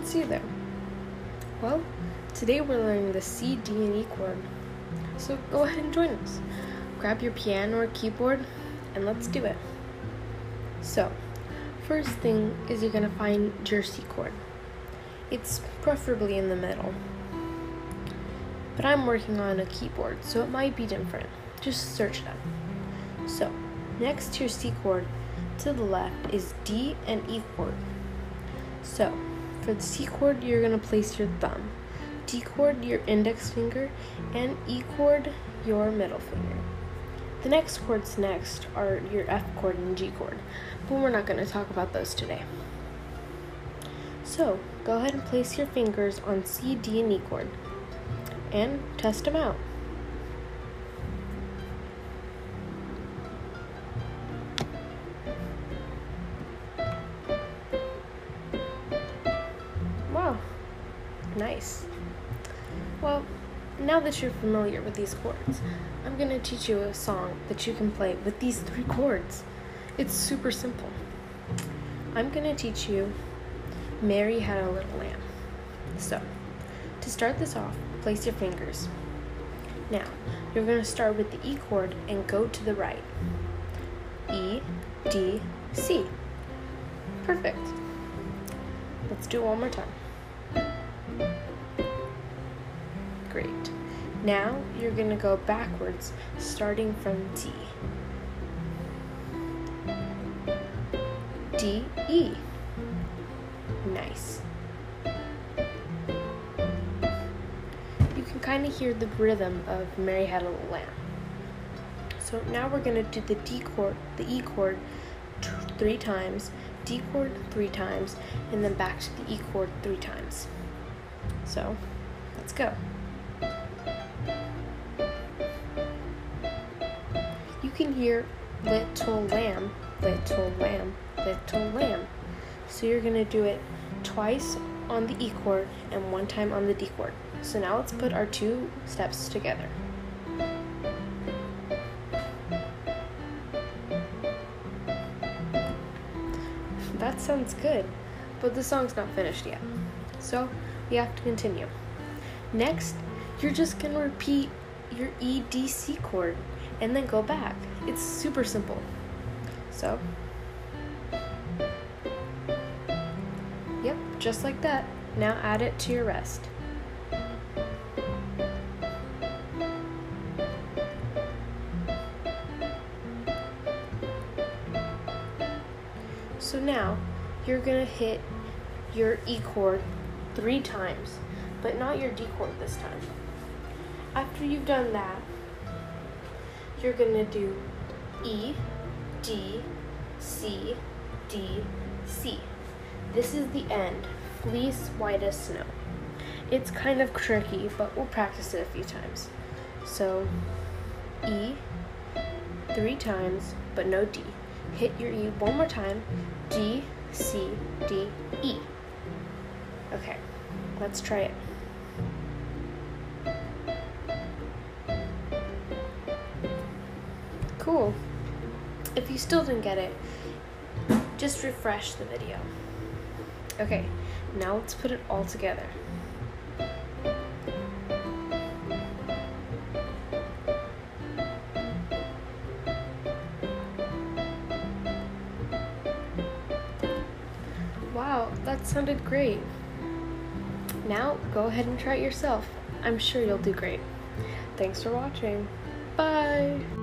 didn't see there. Well, today we're learning the C, D, and E chord. So go ahead and join us. Grab your piano or keyboard and let's do it. So, first thing is you're to find your C chord. It's preferably in the middle. But I'm working on a keyboard, so it might be different. Just search that. So, next to your C chord to the left is D and E chord. So, for the C chord, you're going to place your thumb, D chord, your index finger, and E chord, your middle finger. The next chords next are your F chord and G chord, but we're not going to talk about those today. So, go ahead and place your fingers on C, D, and E chord and test them out. Nice. Well, now that you're familiar with these chords, I'm going to teach you a song that you can play with these three chords. It's super simple. I'm going to teach you Mary Had a Little Lamb. So, to start this off, place your fingers. Now, you're going to start with the E chord and go to the right. E, D, C. Perfect. Let's do it one more time. Great. Now you're going to go backwards, starting from D. D, E. Nice. You can kind of hear the rhythm of Mary Had a Little Lamb. So now we're going to do the D chord, the E chord three times, D chord three times, and then back to the E chord three times. So let's go. You can hear little lamb, little lamb, little lamb. So you're going to do it twice on the E chord and one time on the D chord. So now let's put our two steps together. That sounds good, but the song's not finished yet. So we have to continue. Next, you're just going to repeat your E D C chord and then go back. It's super simple. So, yep, just like that. Now add it to your rest. So now you're gonna hit your E chord three times, but not your D chord this time. After you've done that, you're gonna do E, D, C, D, C. This is the end, fleece white as snow. It's kind of tricky, but we'll practice it a few times. So, E, three times, but no D. Hit your E one more time, D, C, D, E. Okay, let's try it. Cool. If you still didn't get it, just refresh the video. Okay, now let's put it all together. Wow, that sounded great. Now go ahead and try it yourself. I'm sure you'll do great. Thanks for watching. Bye!